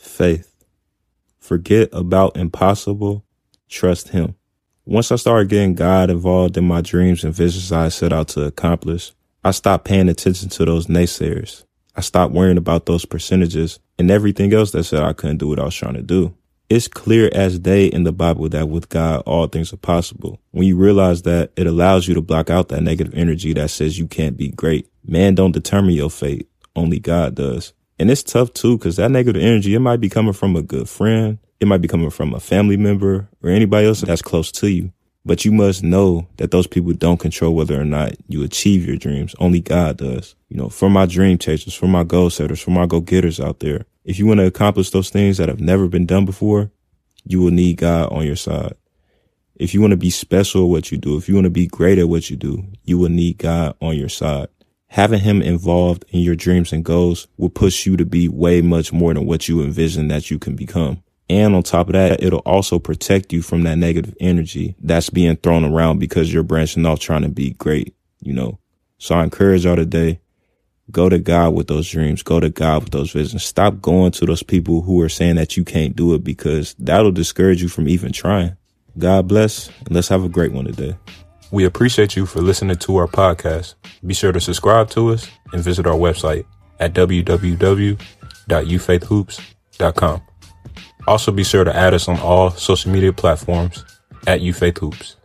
faith. Forget about impossible. Trust him. Once I started getting God involved in my dreams and visions I set out to accomplish, I stopped paying attention to those naysayers. I stopped worrying about those percentages and everything else that said I couldn't do what I was trying to do. It's clear as day in the Bible that with God, all things are possible. When you realize that, it allows you to block out that negative energy that says you can't be great. Man don't determine your fate. Only God does. And it's tough too, cause that negative energy, it might be coming from a good friend. It might be coming from a family member or anybody else that's close to you. But you must know that those people don't control whether or not you achieve your dreams. Only God does. You know, for my dream chasers, for my goal setters, for my go getters out there, if you want to accomplish those things that have never been done before, you will need God on your side. If you want to be special at what you do, if you want to be great at what you do, you will need God on your side. Having him involved in your dreams and goals will push you to be way much more than what you envision that you can become. And on top of that, it'll also protect you from that negative energy that's being thrown around because you're branching off trying to be great, you know. So I encourage y'all today, Go to God with those dreams. Go to God with those visions. Stop going to those people who are saying that you can't do it because that'll discourage you from even trying. God bless and let's have a great one today. We appreciate you for listening to our podcast. Be sure to subscribe to us and visit our website at www.ufaithhoops.com. Also be sure to add us on all social media platforms at ufaithhoops.